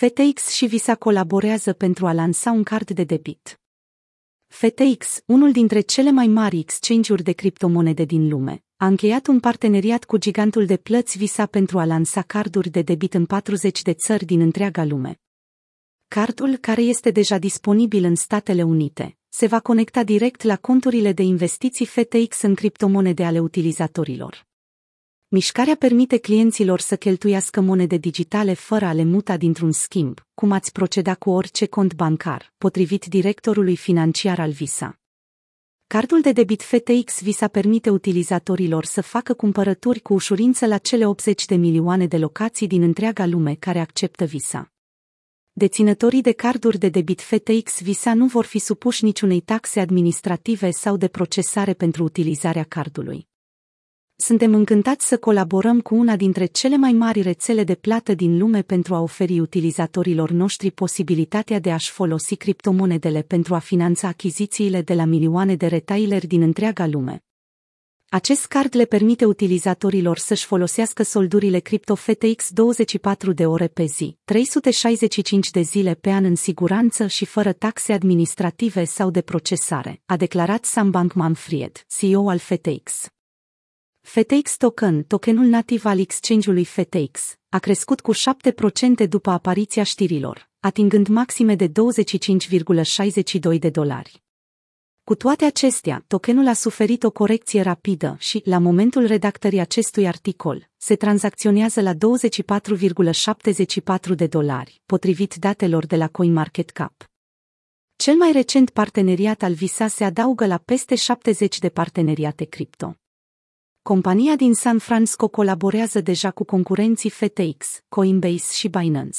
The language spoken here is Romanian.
FTX și Visa colaborează pentru a lansa un card de debit. FTX, unul dintre cele mai mari exchange-uri de criptomonede din lume, a încheiat un parteneriat cu gigantul de plăți Visa pentru a lansa carduri de debit în 40 de țări din întreaga lume. Cardul, care este deja disponibil în Statele Unite, se va conecta direct la conturile de investiții FTX în criptomonede ale utilizatorilor. Mișcarea permite clienților să cheltuiască monede digitale fără a le muta dintr-un schimb, cum ați proceda cu orice cont bancar, potrivit directorului financiar al Visa. Cardul de debit FTX Visa permite utilizatorilor să facă cumpărături cu ușurință la cele 80 de milioane de locații din întreaga lume care acceptă Visa. Deținătorii de carduri de debit FTX Visa nu vor fi supuși niciunei taxe administrative sau de procesare pentru utilizarea cardului. Suntem încântați să colaborăm cu una dintre cele mai mari rețele de plată din lume pentru a oferi utilizatorilor noștri posibilitatea de a-și folosi criptomonedele pentru a finanța achizițiile de la milioane de retaileri din întreaga lume. Acest card le permite utilizatorilor să-și folosească soldurile cripto FTX 24 de ore pe zi, 365 de zile pe an în siguranță și fără taxe administrative sau de procesare, a declarat Sam Bankman-Fried, CEO al FTX. FTX Token, tokenul nativ al exchange-ului FTX, a crescut cu 7% după apariția știrilor, atingând maxime de 25,62 de dolari. Cu toate acestea, tokenul a suferit o corecție rapidă și, la momentul redactării acestui articol, se tranzacționează la 24,74 de dolari, potrivit datelor de la CoinMarketCap. Cel mai recent parteneriat al Visa se adaugă la peste 70 de parteneriate cripto. Compania din San Francisco colaborează deja cu concurenții FTX, Coinbase și Binance.